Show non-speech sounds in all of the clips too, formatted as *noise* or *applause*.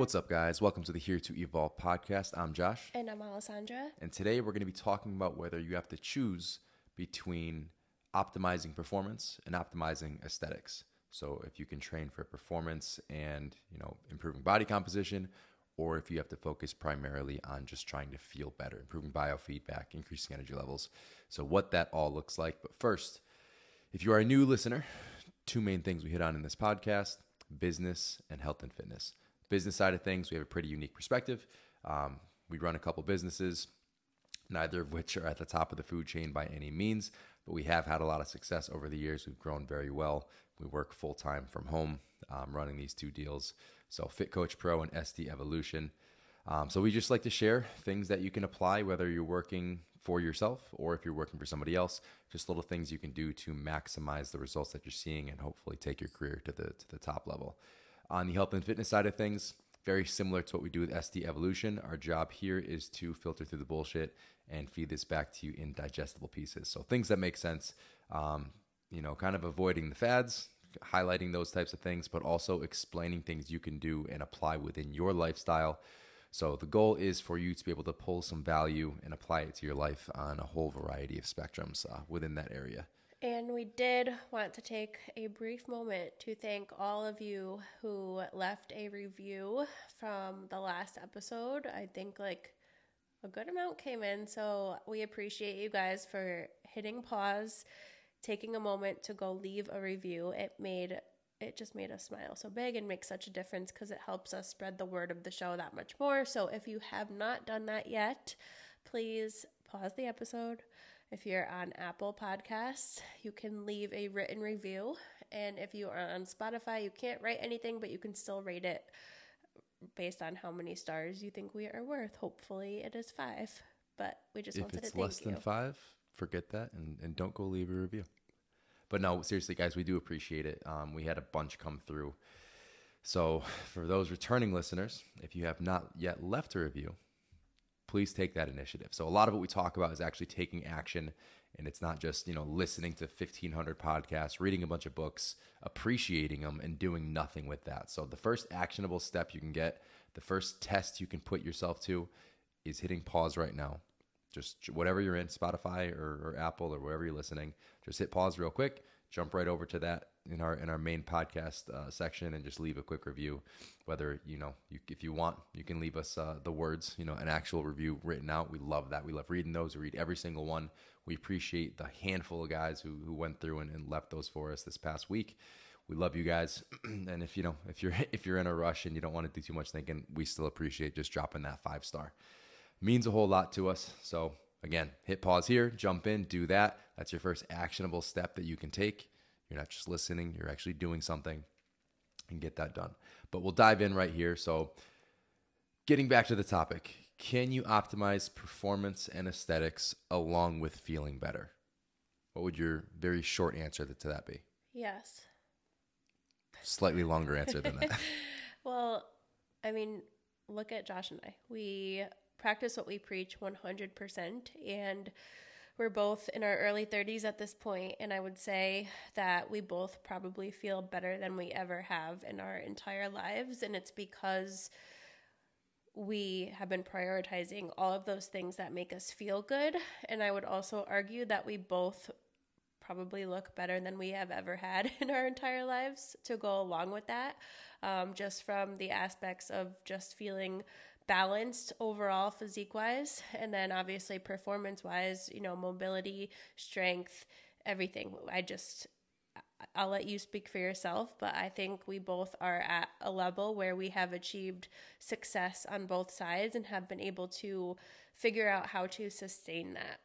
What's up, guys? Welcome to the Here to Evolve podcast. I'm Josh. And I'm Alessandra. And today we're going to be talking about whether you have to choose between optimizing performance and optimizing aesthetics. So if you can train for performance and, you know, improving body composition or if you have to focus primarily on just trying to feel better, improving biofeedback, increasing energy levels. So what that all looks like. But first, if you are a new listener, two main things we hit on in this podcast, business and health and fitness. Business side of things, we have a pretty unique perspective. Um, we run a couple businesses, neither of which are at the top of the food chain by any means, but we have had a lot of success over the years. We've grown very well. We work full time from home, um, running these two deals. So, Fit Coach Pro and SD Evolution. Um, so, we just like to share things that you can apply, whether you're working for yourself or if you're working for somebody else. Just little things you can do to maximize the results that you're seeing and hopefully take your career to the to the top level. On the health and fitness side of things, very similar to what we do with SD Evolution. Our job here is to filter through the bullshit and feed this back to you in digestible pieces. So things that make sense, um, you know, kind of avoiding the fads, highlighting those types of things, but also explaining things you can do and apply within your lifestyle. So the goal is for you to be able to pull some value and apply it to your life on a whole variety of spectrums uh, within that area. And we did want to take a brief moment to thank all of you who left a review from the last episode. I think like a good amount came in. So we appreciate you guys for hitting pause, taking a moment to go leave a review. It made it just made us smile so big and makes such a difference because it helps us spread the word of the show that much more. So if you have not done that yet, please pause the episode if you're on Apple Podcasts, you can leave a written review. And if you are on Spotify, you can't write anything, but you can still rate it based on how many stars you think we are worth. Hopefully, it is five. But we just if wanted to do that. If it's thank less than you. five, forget that and, and don't go leave a review. But no, seriously, guys, we do appreciate it. Um, we had a bunch come through. So for those returning listeners, if you have not yet left a review, please take that initiative. So a lot of what we talk about is actually taking action and it's not just, you know, listening to 1500 podcasts, reading a bunch of books, appreciating them and doing nothing with that. So the first actionable step you can get, the first test you can put yourself to is hitting pause right now. Just whatever you're in, Spotify or, or Apple or wherever you're listening, just hit pause real quick, jump right over to that in our in our main podcast uh, section and just leave a quick review. Whether you know, you, if you want, you can leave us uh, the words, you know, an actual review written out. We love that. We love reading those. We read every single one. We appreciate the handful of guys who who went through and, and left those for us this past week. We love you guys, *clears throat* and if you know if you're *laughs* if you're in a rush and you don't want to do too much thinking, we still appreciate just dropping that five star. Means a whole lot to us. So again, hit pause here, jump in, do that. That's your first actionable step that you can take you're not just listening, you're actually doing something and get that done. But we'll dive in right here. So, getting back to the topic, can you optimize performance and aesthetics along with feeling better? What would your very short answer to that be? Yes. Slightly longer answer than that. *laughs* well, I mean, look at Josh and I. We practice what we preach 100%. And we're both in our early 30s at this point, and I would say that we both probably feel better than we ever have in our entire lives. And it's because we have been prioritizing all of those things that make us feel good. And I would also argue that we both probably look better than we have ever had *laughs* in our entire lives to go along with that, um, just from the aspects of just feeling balanced overall physique wise and then obviously performance wise you know mobility strength everything. I just i'll let you speak for yourself but i think we both are at a level where we have achieved success on both sides and have been able to figure out how to sustain that.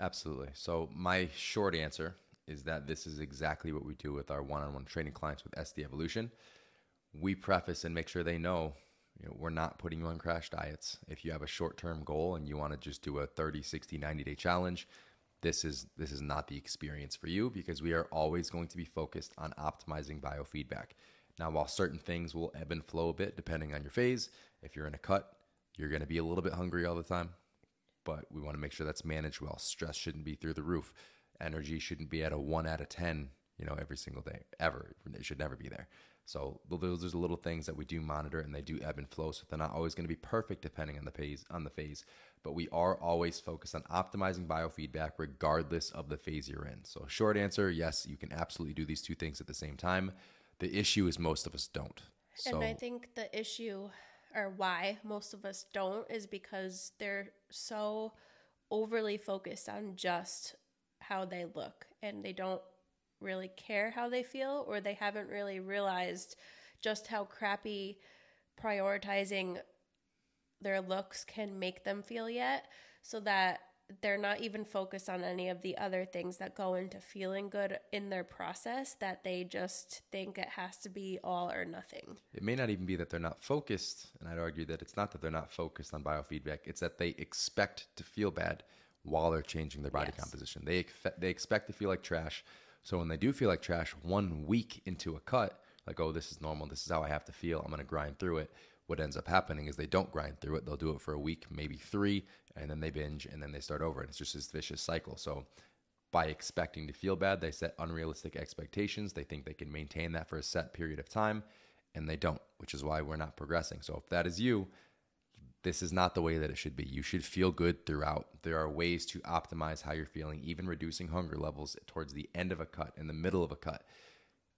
Absolutely. So my short answer is that this is exactly what we do with our one-on-one training clients with sd evolution. We preface and make sure they know you know, we're not putting you on crash diets. If you have a short-term goal and you want to just do a 30, 60, 90-day challenge, this is this is not the experience for you because we are always going to be focused on optimizing biofeedback. Now, while certain things will ebb and flow a bit depending on your phase, if you're in a cut, you're going to be a little bit hungry all the time, but we want to make sure that's managed well. Stress shouldn't be through the roof. Energy shouldn't be at a 1 out of 10 you know, every single day, ever. It should never be there. So those are little things that we do monitor, and they do ebb and flow. So they're not always going to be perfect depending on the phase. On the phase, but we are always focused on optimizing biofeedback regardless of the phase you're in. So short answer, yes, you can absolutely do these two things at the same time. The issue is most of us don't. So, and I think the issue or why most of us don't is because they're so overly focused on just how they look and they don't really care how they feel or they haven't really realized just how crappy prioritizing their looks can make them feel yet so that they're not even focused on any of the other things that go into feeling good in their process that they just think it has to be all or nothing. It may not even be that they're not focused, and I'd argue that it's not that they're not focused on biofeedback, it's that they expect to feel bad while they're changing their body yes. composition. They they expect to feel like trash. So when they do feel like trash one week into a cut, like oh this is normal, this is how I have to feel, I'm going to grind through it what ends up happening is they don't grind through it. They'll do it for a week, maybe three, and then they binge and then they start over. And it's just this vicious cycle. So by expecting to feel bad, they set unrealistic expectations. They think they can maintain that for a set period of time, and they don't, which is why we're not progressing. So if that is you, this is not the way that it should be. You should feel good throughout. There are ways to optimize how you're feeling, even reducing hunger levels towards the end of a cut, in the middle of a cut.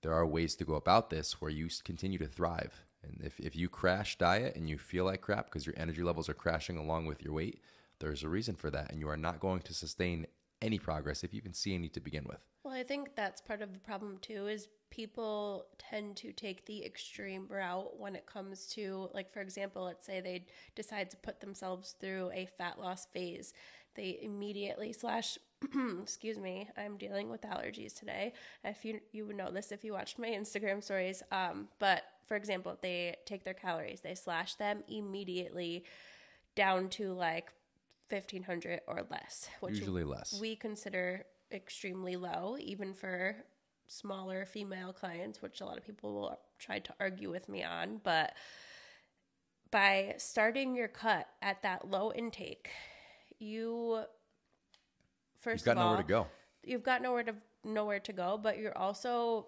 There are ways to go about this where you continue to thrive and if, if you crash diet and you feel like crap because your energy levels are crashing along with your weight, there's a reason for that. And you are not going to sustain any progress if you even see any to begin with. Well, I think that's part of the problem too is people tend to take the extreme route when it comes to like for example, let's say they decide to put themselves through a fat loss phase. They immediately slash *clears throat* excuse me, I'm dealing with allergies today. If you you would know this if you watched my Instagram stories. Um, but for example, they take their calories, they slash them immediately down to like 1500 or less, which usually less. We consider extremely low, even for smaller female clients, which a lot of people will try to argue with me on. But by starting your cut at that low intake, you first you've got of all, nowhere to go. You've got nowhere to nowhere to go, but you're also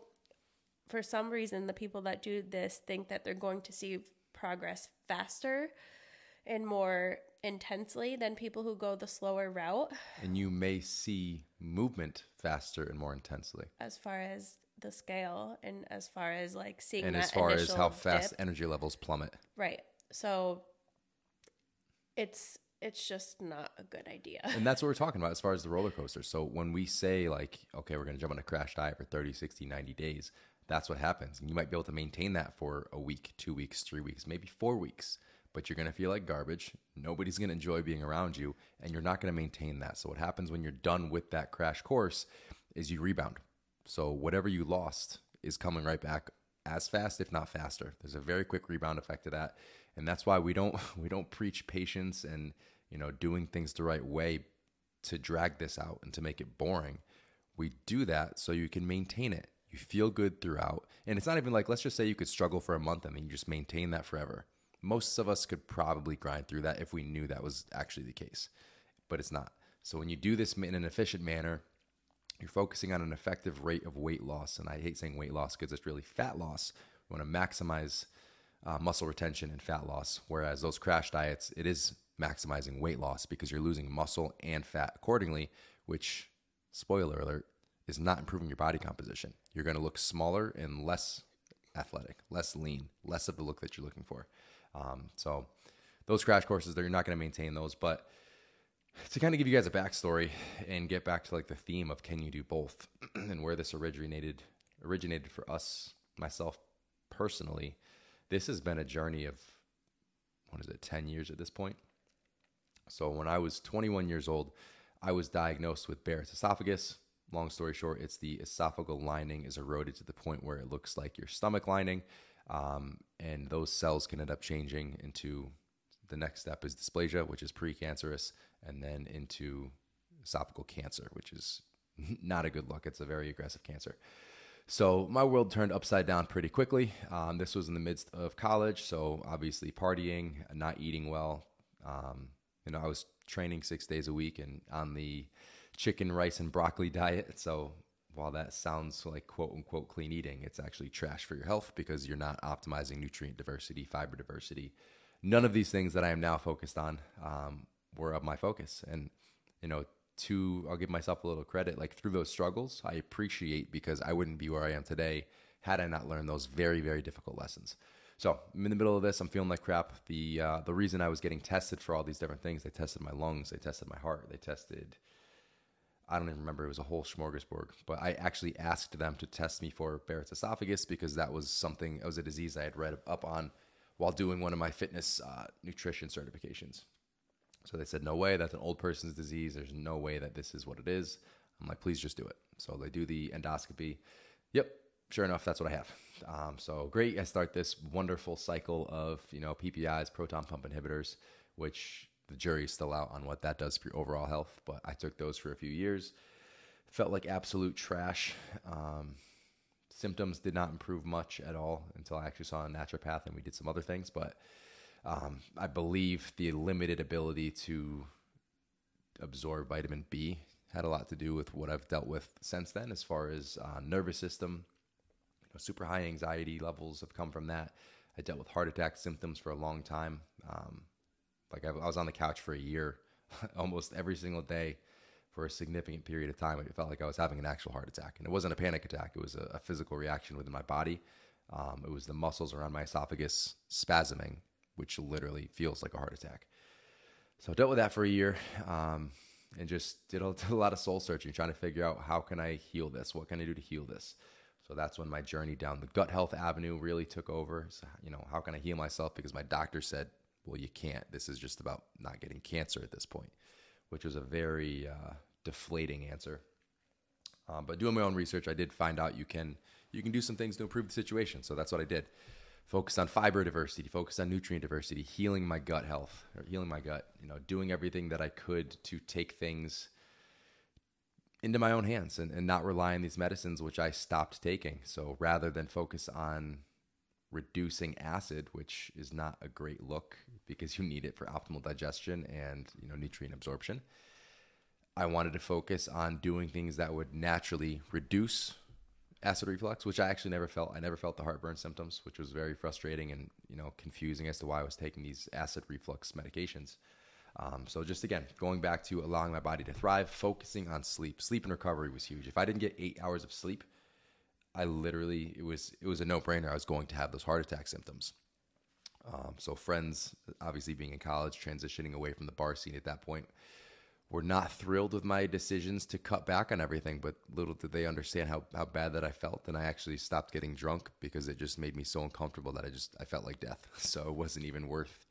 for some reason, the people that do this think that they're going to see progress faster and more intensely than people who go the slower route. And you may see movement faster and more intensely. As far as the scale and as far as like seeing and as far as how fast dip. energy levels plummet. Right. So it's it's just not a good idea. *laughs* And that's what we're talking about as far as the roller coaster. So when we say like, okay, we're going to jump on a crash diet for 30, 60, 90 days, that's what happens. And you might be able to maintain that for a week, two weeks, three weeks, maybe four weeks, but you're going to feel like garbage. Nobody's going to enjoy being around you, and you're not going to maintain that. So, what happens when you're done with that crash course is you rebound. So, whatever you lost is coming right back as fast, if not faster. There's a very quick rebound effect to that. And that's why we don't *laughs* we don't preach patience and you know doing things the right way to drag this out and to make it boring. We do that so you can maintain it you feel good throughout. And it's not even like, let's just say you could struggle for a month and then you just maintain that forever. Most of us could probably grind through that if we knew that was actually the case, but it's not. So when you do this in an efficient manner, you're focusing on an effective rate of weight loss. And I hate saying weight loss because it's really fat loss. You want to maximize uh, muscle retention and fat loss. Whereas those crash diets, it is maximizing weight loss because you're losing muscle and fat accordingly, which, spoiler alert, is not improving your body composition. You're going to look smaller and less athletic, less lean, less of the look that you're looking for. Um, so those crash courses, you're not going to maintain those. But to kind of give you guys a backstory and get back to like the theme of can you do both *clears throat* and where this originated originated for us, myself personally, this has been a journey of what is it, 10 years at this point. So when I was 21 years old, I was diagnosed with Barrett's esophagus, long story short, it's the esophageal lining is eroded to the point where it looks like your stomach lining. Um, and those cells can end up changing into the next step is dysplasia, which is precancerous, and then into esophageal cancer, which is *laughs* not a good look. It's a very aggressive cancer. So my world turned upside down pretty quickly. Um, this was in the midst of college, so obviously partying, not eating well. Um, you know, I was training six days a week and on the chicken, rice, and broccoli diet. So while that sounds like quote unquote clean eating, it's actually trash for your health because you're not optimizing nutrient diversity, fiber diversity. None of these things that I am now focused on um, were of my focus. And, you know, to, I'll give myself a little credit, like through those struggles, I appreciate because I wouldn't be where I am today had I not learned those very, very difficult lessons. So I'm in the middle of this. I'm feeling like crap. The uh, the reason I was getting tested for all these different things, they tested my lungs, they tested my heart, they tested I don't even remember. It was a whole smorgasbord. But I actually asked them to test me for Barrett's esophagus because that was something, it was a disease I had read up on while doing one of my fitness uh, nutrition certifications. So they said, no way, that's an old person's disease. There's no way that this is what it is. I'm like, please just do it. So they do the endoscopy. Yep, sure enough, that's what I have. Um, so great. I start this wonderful cycle of, you know, PPIs, proton pump inhibitors, which the jury's still out on what that does for your overall health. But I took those for a few years. Felt like absolute trash. Um, symptoms did not improve much at all until I actually saw a naturopath and we did some other things. But um, I believe the limited ability to absorb vitamin B had a lot to do with what I've dealt with since then, as far as uh, nervous system. You know, super high anxiety levels have come from that. I dealt with heart attack symptoms for a long time. Um, like I, I was on the couch for a year, *laughs* almost every single day for a significant period of time. It felt like I was having an actual heart attack. And it wasn't a panic attack, it was a, a physical reaction within my body. Um, it was the muscles around my esophagus spasming, which literally feels like a heart attack. So I dealt with that for a year um, and just did a, *laughs* did a lot of soul searching, trying to figure out how can I heal this? What can I do to heal this? So that's when my journey down the gut health avenue really took over. So, you know, how can I heal myself? Because my doctor said well, you can't. This is just about not getting cancer at this point, which was a very uh, deflating answer. Um, but doing my own research, I did find out you can you can do some things to improve the situation. So that's what I did. Focus on fiber diversity, focus on nutrient diversity, healing my gut health, or healing my gut. You know, doing everything that I could to take things into my own hands and, and not rely on these medicines, which I stopped taking. So rather than focus on reducing acid, which is not a great look because you need it for optimal digestion and you know nutrient absorption. I wanted to focus on doing things that would naturally reduce acid reflux, which I actually never felt. I never felt the heartburn symptoms, which was very frustrating and you know confusing as to why I was taking these acid reflux medications. Um, so just again, going back to allowing my body to thrive, focusing on sleep. Sleep and recovery was huge. If I didn't get eight hours of sleep, I literally it was it was a no brainer. I was going to have those heart attack symptoms. Um, so friends, obviously being in college, transitioning away from the bar scene at that point, were not thrilled with my decisions to cut back on everything. But little did they understand how how bad that I felt, and I actually stopped getting drunk because it just made me so uncomfortable that I just I felt like death. *laughs* So it wasn't even worth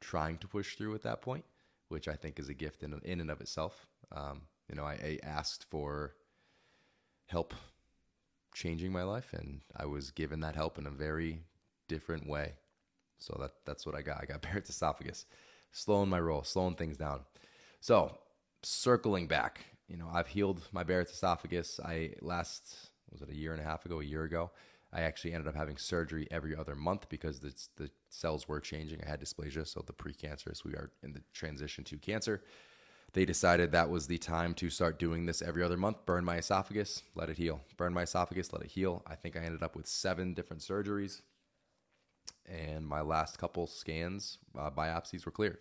trying to push through at that point, which I think is a gift in in and of itself. Um, you know, I, I asked for help changing my life, and I was given that help in a very different way. So that that's what I got. I got *laughs* Barrett's esophagus, slowing my roll, slowing things down. So circling back, you know, I've healed my Barrett's esophagus. I last was it a year and a half ago, a year ago. I actually ended up having surgery every other month because the, the cells were changing. I had dysplasia, so the precancerous. We are in the transition to cancer they decided that was the time to start doing this every other month. Burn my esophagus, let it heal. Burn my esophagus, let it heal. I think I ended up with seven different surgeries, and my last couple scans, uh, biopsies were clear.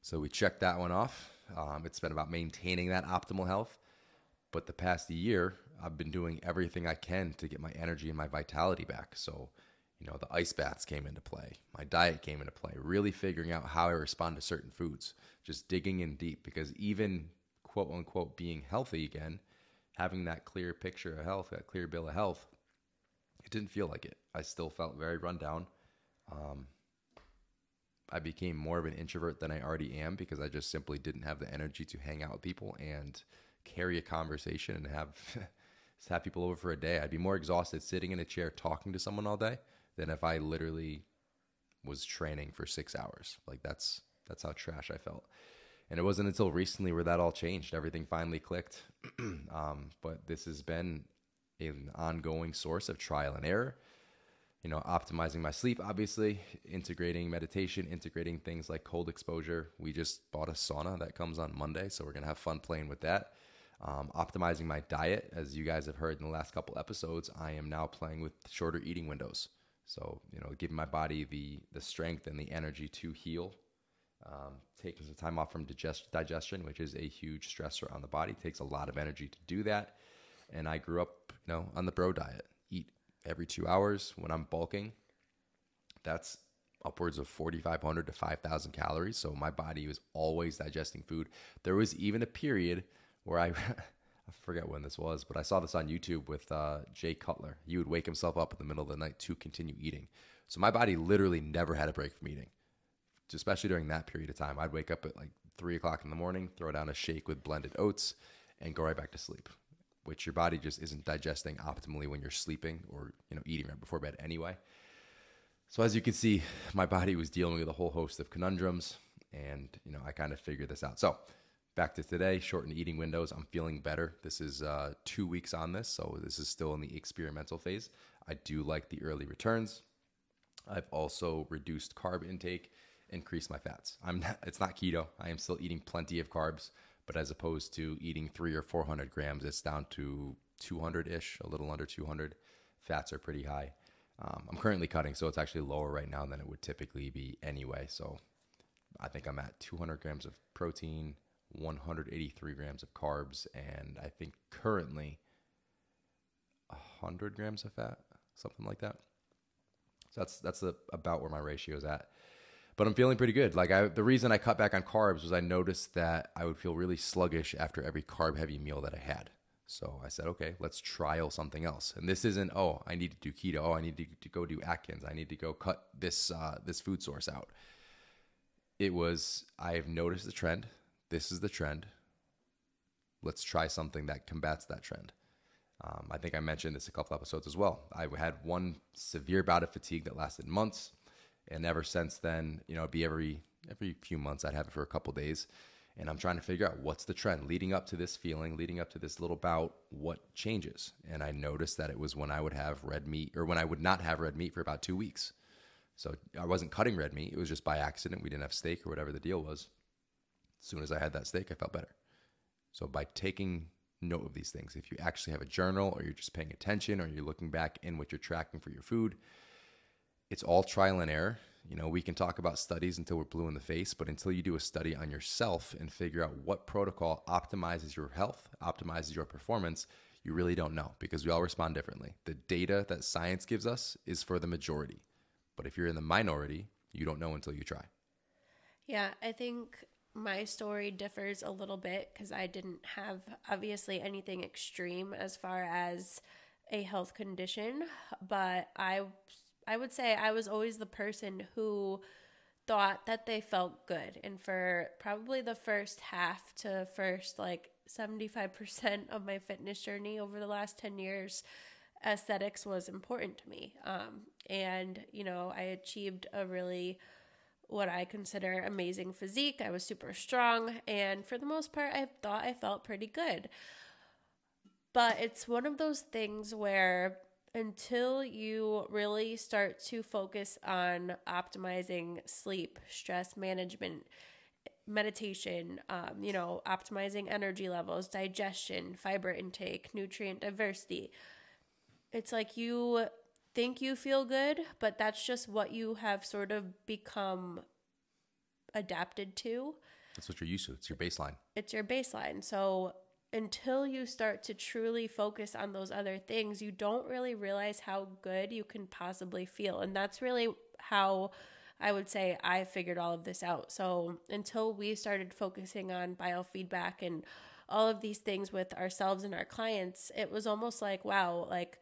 So we checked that one off. Um, it's been about maintaining that optimal health. But the past year, I've been doing everything I can to get my energy and my vitality back. So you know, the ice baths came into play. My diet came into play. Really figuring out how I respond to certain foods. Just digging in deep because even quote unquote being healthy again, having that clear picture of health, that clear bill of health, it didn't feel like it. I still felt very run down. Um, I became more of an introvert than I already am because I just simply didn't have the energy to hang out with people and carry a conversation and have *laughs* have people over for a day. I'd be more exhausted sitting in a chair talking to someone all day than if I literally was training for six hours. Like that's that's how trash I felt. And it wasn't until recently where that all changed. Everything finally clicked. *clears throat* um, but this has been an ongoing source of trial and error. You know, optimizing my sleep, obviously, integrating meditation, integrating things like cold exposure. We just bought a sauna that comes on Monday, so we're gonna have fun playing with that. Um, optimizing my diet, as you guys have heard in the last couple episodes, I am now playing with shorter eating windows. So you know, giving my body the the strength and the energy to heal. Um, taking some time off from digest- digestion, which is a huge stressor on the body, takes a lot of energy to do that. And I grew up, you know, on the bro diet. Eat every two hours when I'm bulking. That's upwards of 4,500 to 5,000 calories. So my body was always digesting food. There was even a period where I, *laughs* I forget when this was, but I saw this on YouTube with uh, Jay Cutler. He would wake himself up in the middle of the night to continue eating. So my body literally never had a break from eating, especially during that period of time. I'd wake up at like three o'clock in the morning, throw down a shake with blended oats, and go right back to sleep. Which your body just isn't digesting optimally when you're sleeping or you know eating right before bed anyway. So as you can see, my body was dealing with a whole host of conundrums, and you know I kind of figured this out. So back to today, shortened eating windows. I'm feeling better. This is uh, two weeks on this, so this is still in the experimental phase. I do like the early returns. I've also reduced carb intake, increased my fats. I'm not, it's not keto. I am still eating plenty of carbs, but as opposed to eating three or 400 grams, it's down to 200 ish, a little under 200. Fats are pretty high. Um, I'm currently cutting, so it's actually lower right now than it would typically be anyway. So I think I'm at 200 grams of protein, 183 grams of carbs, and I think currently 100 grams of fat, something like that. So that's that's a, about where my ratio is at. But I'm feeling pretty good. Like I, the reason I cut back on carbs was I noticed that I would feel really sluggish after every carb heavy meal that I had. So I said, okay, let's trial something else. And this isn't, oh, I need to do keto. Oh, I need to, to go do Atkins. I need to go cut this uh, this food source out. It was I've noticed the trend. This is the trend. Let's try something that combats that trend. Um, I think I mentioned this a couple episodes as well. I had one severe bout of fatigue that lasted months, and ever since then, you know, it'd be every every few months I'd have it for a couple days, and I'm trying to figure out what's the trend leading up to this feeling, leading up to this little bout. What changes? And I noticed that it was when I would have red meat, or when I would not have red meat for about two weeks. So I wasn't cutting red meat; it was just by accident. We didn't have steak or whatever the deal was. Soon as I had that steak, I felt better. So by taking note of these things. If you actually have a journal or you're just paying attention or you're looking back in what you're tracking for your food, it's all trial and error. You know, we can talk about studies until we're blue in the face, but until you do a study on yourself and figure out what protocol optimizes your health, optimizes your performance, you really don't know because we all respond differently. The data that science gives us is for the majority. But if you're in the minority, you don't know until you try. Yeah, I think my story differs a little bit because I didn't have obviously anything extreme as far as a health condition, but I I would say I was always the person who thought that they felt good. And for probably the first half to first like 75% of my fitness journey over the last 10 years aesthetics was important to me. Um, and you know i achieved a really what I consider amazing physique. I was super strong, and for the most part, I thought I felt pretty good. But it's one of those things where until you really start to focus on optimizing sleep, stress management, meditation, um, you know, optimizing energy levels, digestion, fiber intake, nutrient diversity, it's like you think you feel good, but that's just what you have sort of become adapted to. That's what you're used to. It's your baseline. It's your baseline. So until you start to truly focus on those other things, you don't really realize how good you can possibly feel. And that's really how I would say I figured all of this out. So until we started focusing on biofeedback and all of these things with ourselves and our clients, it was almost like, wow, like,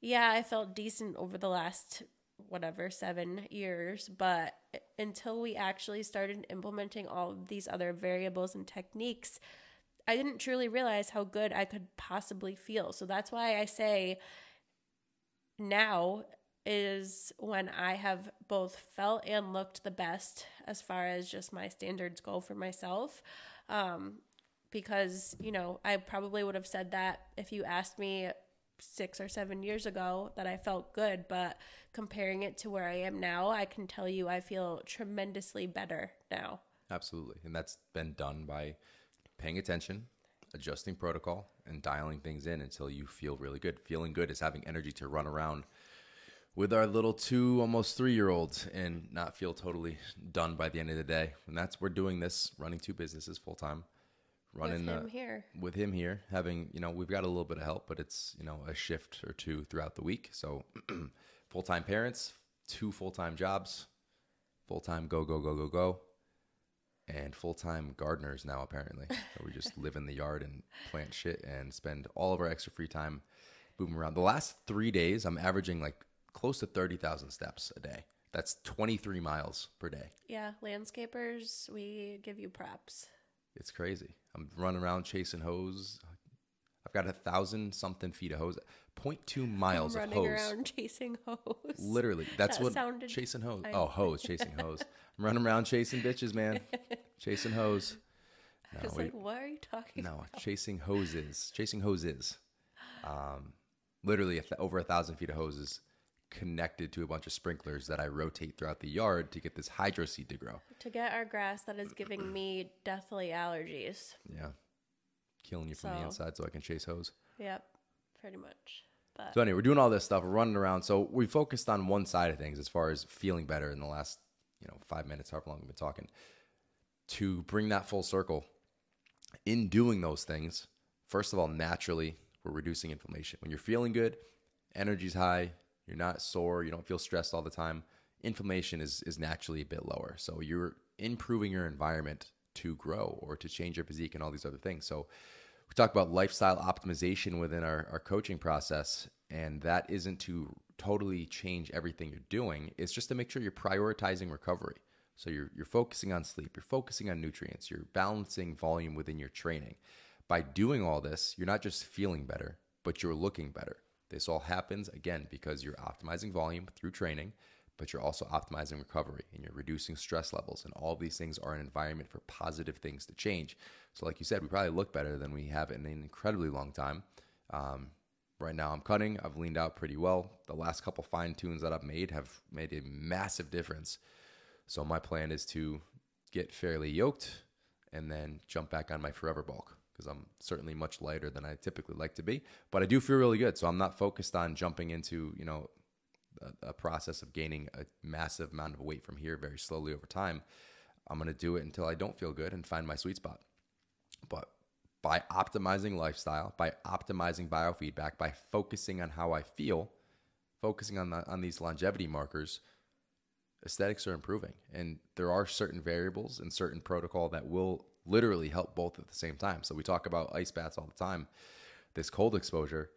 yeah, I felt decent over the last whatever, seven years. But until we actually started implementing all of these other variables and techniques, I didn't truly realize how good I could possibly feel. So that's why I say now is when I have both felt and looked the best as far as just my standards go for myself. Um, because, you know, I probably would have said that if you asked me six or seven years ago that I felt good, but comparing it to where I am now, I can tell you I feel tremendously better now. Absolutely. And that's been done by paying attention, adjusting protocol and dialing things in until you feel really good. Feeling good is having energy to run around with our little two, almost three year olds and not feel totally done by the end of the day. And that's, we're doing this, running two businesses full time, running With him here. with him here, having, you know, we've got a little bit of help, but it's, you know, a shift or two throughout the week. So *clears throat* full time parents, two full time jobs, full time go, go, go, go, go. And full time gardeners now, apparently. So we just live in the yard and plant shit and spend all of our extra free time moving around. The last three days, I'm averaging like close to 30,000 steps a day. That's 23 miles per day. Yeah, landscapers, we give you props. It's crazy. I'm running around chasing hose. I've got a thousand something feet of hose. 0.2 *laughs* miles of running hose. around chasing hose. Literally, that's That what sounded- chasing hose. I- Oh, *laughs* hose, chasing hose. I'm running around chasing bitches, man. chasing hose. I was we- like, what are you talking No, chasing hoses. Chasing hoses. Um, literally a th- over a thousand feet of hoses connected to a bunch of sprinklers that I rotate throughout the yard to get this hydro seed to grow. To get our grass that is giving me *clears throat* deathly allergies. Yeah, killing you from the inside so I can chase hose. Yep, pretty much. But So anyway, we're doing all this stuff. We're running around. So we focused on one side of things as far as feeling better in the last, you know, five minutes, however long we've been talking. To bring that full circle, in doing those things, first of all, naturally, we're reducing inflammation. When you're feeling good, energy's high, you're not sore, you don't feel stressed all the time. Inflammation is is naturally a bit lower. So you're improving your environment to grow or to change your physique and all these other things. So we talk about lifestyle optimization within our, our coaching process, and that isn't to totally change everything you're doing. It's just to make sure you're prioritizing recovery. So you're you're focusing on sleep, you're focusing on nutrients, you're balancing volume within your training. By doing all this, you're not just feeling better, but you're looking better. This all happens again because you're optimizing volume through training, but you're also optimizing recovery and you're reducing stress levels. And all of these things are an environment for positive things to change. So, like you said, we probably look better than we have in an incredibly long time. Um, right now, I'm cutting. I've leaned out pretty well. The last couple fine tunes that I've made have made a massive difference. So, my plan is to get fairly yoked and then jump back on my forever bulk because I'm certainly much lighter than I typically like to be. But I do feel really good. So, I'm not focused on jumping into, you know, a, a process of gaining a massive amount of weight from here very slowly over time. I'm going to do it until I don't feel good and find my sweet spot. But by optimizing lifestyle, by optimizing biofeedback, by focusing on how I feel, focusing on the, on these longevity markers, aesthetics are improving. And there are certain variables and certain protocol that will literally help both at the same time. So we talk about ice baths all the time. This cold exposure,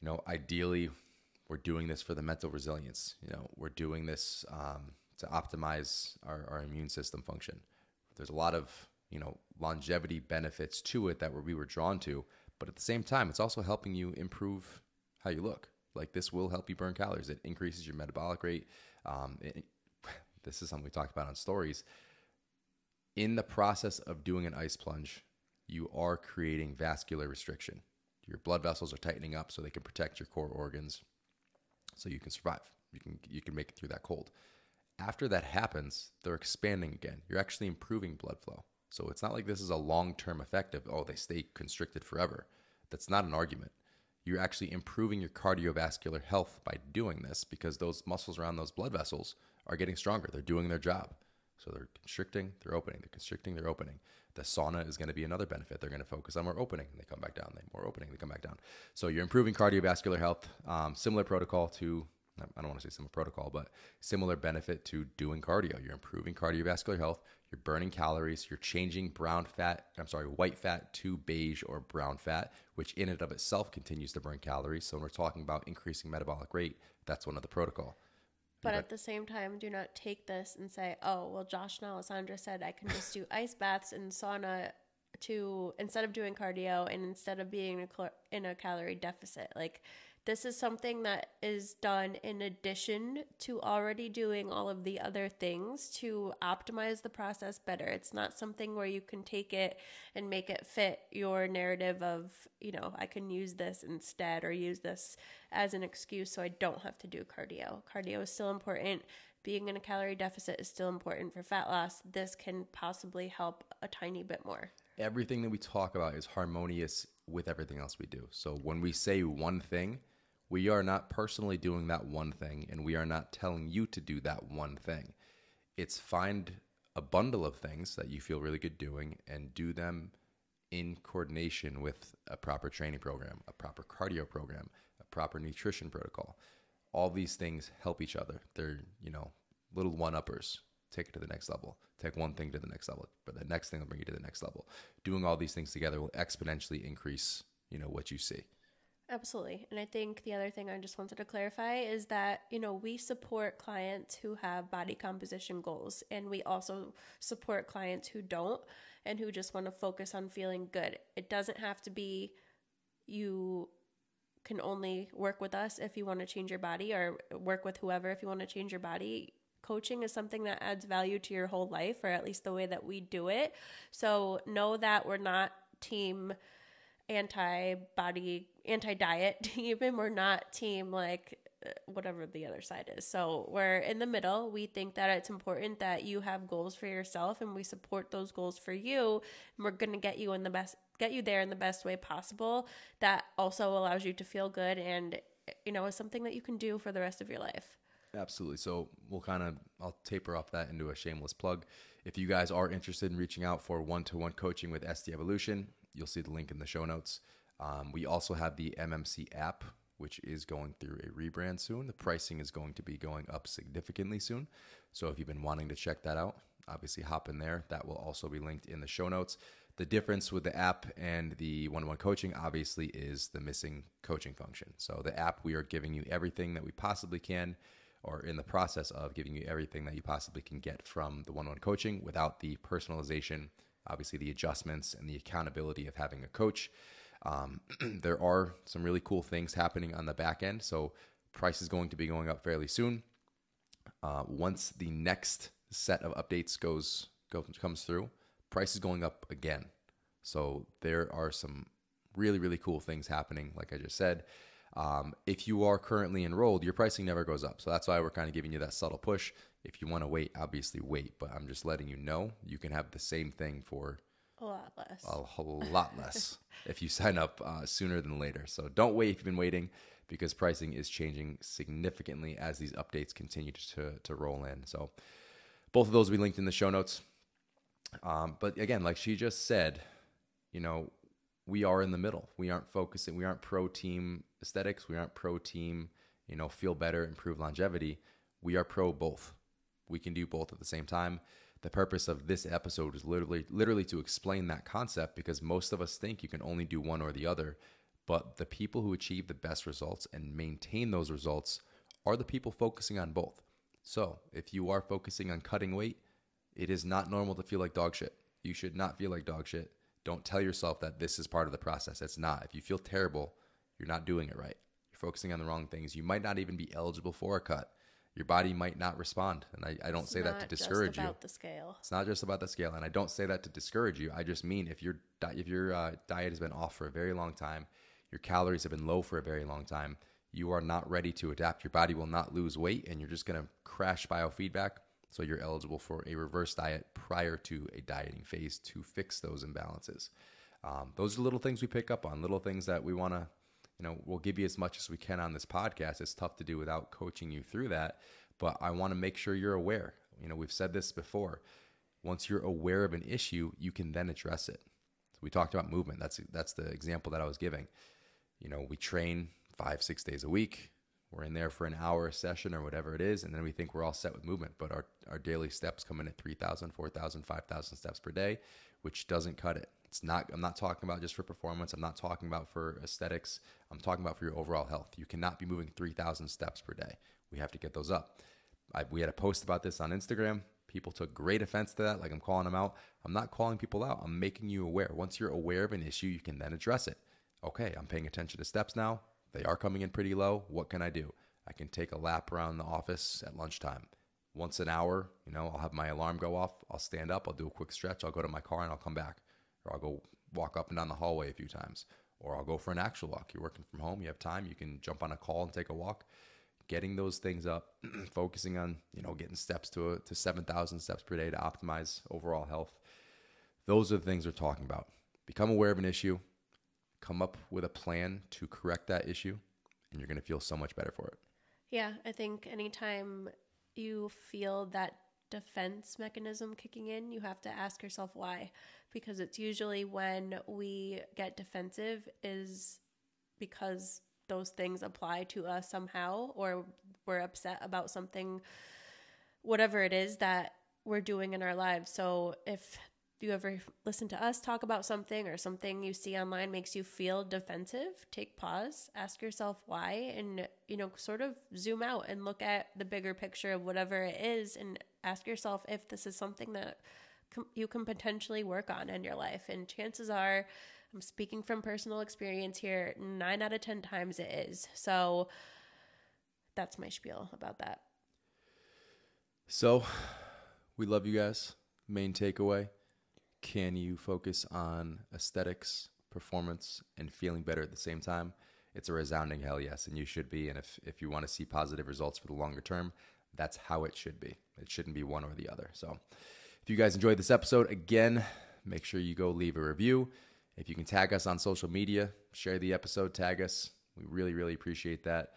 you know, ideally we're doing this for the mental resilience. You know, we're doing this um, to optimize our, our immune system function. There's a lot of you know longevity benefits to it that we were drawn to, but at the same time, it's also helping you improve how you look. Like this will help you burn calories. It increases your metabolic rate. Um, it, *laughs* this is something we talked about on stories. In the process of doing an ice plunge, you are creating vascular restriction. Your blood vessels are tightening up so they can protect your core organs, so you can survive. You can you can make it through that cold. After that happens, they're expanding again. You're actually improving blood flow. So it's not like this is a long-term effect of oh they stay constricted forever. That's not an argument. You're actually improving your cardiovascular health by doing this because those muscles around those blood vessels are getting stronger. They're doing their job. So they're constricting, they're opening, they're constricting, they're opening. The sauna is going to be another benefit. They're going to focus on more opening, and they come back down. They more opening, they come back down. So you're improving cardiovascular health. Um, similar protocol to I don't want to say similar protocol, but similar benefit to doing cardio. You're improving cardiovascular health. You're burning calories. You're changing brown fat. I'm sorry, white fat to beige or brown fat, which in and of itself continues to burn calories. So when we're talking about increasing metabolic rate, that's one of the protocol. But at the same time, do not take this and say, "Oh, well, Josh and Alessandra said I can just do ice baths and sauna to instead of doing cardio and instead of being in a, in a calorie deficit." Like, this is something that is done in addition to already doing all of the other things to optimize the process better. It's not something where you can take it and make it fit your narrative of, you know, I can use this instead or use this as an excuse so I don't have to do cardio. Cardio is still important. Being in a calorie deficit is still important for fat loss. This can possibly help a tiny bit more. everything that we talk about is harmonious with everything else we do. So when we say one thing, we are not personally doing that one thing and we are not telling you to do that one thing. It's find a bundle of things that you feel really good doing and do them in coordination with a proper training program, a proper cardio program, a proper nutrition protocol. All these things help each other. They're, you know, little one uppers. Take it to the next level. Take one thing to the next level, but the next thing will bring you to the next level. Doing all these things together will exponentially increase, you know, what you see. Absolutely. And I think the other thing I just wanted to clarify is that, you know, we support clients who have body composition goals and we also support clients who don't and who just want to focus on feeling good. It doesn't have to be you can only work with us if you want to change your body or work with whoever if you want to change your body. Coaching is something that adds value to your whole life or at least the way that we do it. So know that we're not team anti body, anti diet *laughs* even. We're not team like whatever the other side is. So we're in the middle. We think that it's important that you have goals for yourself and we support those goals for you. And we're going to get you in the best get you there in the best way possible that also allows you to feel good and you know is something that you can do for the rest of your life. Absolutely. So we'll kind of I'll taper off that into a shameless plug. If you guys are interested in reaching out for one-to-one coaching with SD Evolution, You'll see the link in the show notes. Um, we also have the MMC app, which is going through a rebrand soon. The pricing is going to be going up significantly soon. So if you've been wanting to check that out, obviously hop in there. That will also be linked in the show notes. The difference with the app and the one on one coaching, obviously, is the missing coaching function. So, the app, we are giving you everything that we possibly can, or in the process of giving you everything that you possibly can get from the one on one coaching without the personalization obviously the adjustments and the accountability of having a coach. Um, *clears throat* there are some really cool things happening on the back end. So price is going to be going up fairly soon. Uh, once the next set of updates goes, goes comes through, price is going up again. So there are some really really cool things happening. Like I just said, um, if you are currently enrolled, your pricing never goes up. So that's why we're kind of giving you that subtle push. If you want to wait, obviously wait, but I'm just letting you know you can have the same thing for a lot less. A whole lot less *laughs* if you sign up uh, sooner than later. So don't wait if you've been waiting because pricing is changing significantly as these updates continue to, to roll in. So both of those will be linked in the show notes. Um, but again, like she just said, you know, we are in the middle. We aren't focusing, we aren't pro team aesthetics, we aren't pro team, you know, feel better, improve longevity. We are pro both we can do both at the same time. The purpose of this episode is literally literally to explain that concept because most of us think you can only do one or the other, but the people who achieve the best results and maintain those results are the people focusing on both. So, if you are focusing on cutting weight, it is not normal to feel like dog shit. You should not feel like dog shit. Don't tell yourself that this is part of the process. It's not. If you feel terrible, you're not doing it right. You're focusing on the wrong things. You might not even be eligible for a cut your body might not respond. And I, I don't it's say that to discourage you. the scale. It's not just about the scale. And I don't say that to discourage you. I just mean if your, if your uh, diet has been off for a very long time, your calories have been low for a very long time, you are not ready to adapt. Your body will not lose weight and you're just going to crash biofeedback. So you're eligible for a reverse diet prior to a dieting phase to fix those imbalances. Um, those are little things we pick up on, little things that we want to you know, we'll give you as much as we can on this podcast. It's tough to do without coaching you through that, but I want to make sure you're aware. You know, we've said this before. Once you're aware of an issue, you can then address it. So we talked about movement. That's that's the example that I was giving. You know, we train 5 6 days a week. We're in there for an hour a session or whatever it is, and then we think we're all set with movement, but our our daily steps come in at 3,000, 4,000, 5,000 steps per day, which doesn't cut it. It's not, I'm not talking about just for performance. I'm not talking about for aesthetics. I'm talking about for your overall health. You cannot be moving 3,000 steps per day. We have to get those up. I, we had a post about this on Instagram. People took great offense to that. Like I'm calling them out. I'm not calling people out. I'm making you aware. Once you're aware of an issue, you can then address it. Okay, I'm paying attention to steps now. They are coming in pretty low. What can I do? I can take a lap around the office at lunchtime. Once an hour, you know, I'll have my alarm go off. I'll stand up. I'll do a quick stretch. I'll go to my car and I'll come back or I'll go walk up and down the hallway a few times, or I'll go for an actual walk. You're working from home, you have time, you can jump on a call and take a walk. Getting those things up, *clears throat* focusing on you know getting steps to a, to seven thousand steps per day to optimize overall health. Those are the things we're talking about. Become aware of an issue, come up with a plan to correct that issue, and you're going to feel so much better for it. Yeah, I think anytime you feel that defense mechanism kicking in, you have to ask yourself why. Because it's usually when we get defensive is because those things apply to us somehow or we're upset about something whatever it is that we're doing in our lives. So if you ever listen to us talk about something or something you see online makes you feel defensive, take pause, ask yourself why and you know sort of zoom out and look at the bigger picture of whatever it is and ask yourself if this is something that you can potentially work on in your life and chances are I'm speaking from personal experience here, 9 out of 10 times it is. So that's my spiel about that. So, we love you guys. Main takeaway can you focus on aesthetics, performance, and feeling better at the same time? It's a resounding hell yes, and you should be. And if, if you want to see positive results for the longer term, that's how it should be. It shouldn't be one or the other. So, if you guys enjoyed this episode, again, make sure you go leave a review. If you can tag us on social media, share the episode, tag us. We really, really appreciate that.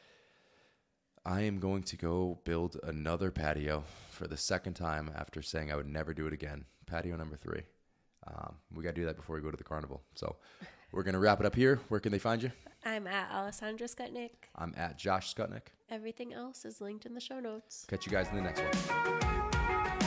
I am going to go build another patio for the second time after saying I would never do it again. Patio number three. Um, we got to do that before we go to the carnival. So we're going to wrap it up here. Where can they find you? I'm at Alessandra Skutnik. I'm at Josh Skutnik. Everything else is linked in the show notes. Catch you guys in the next one.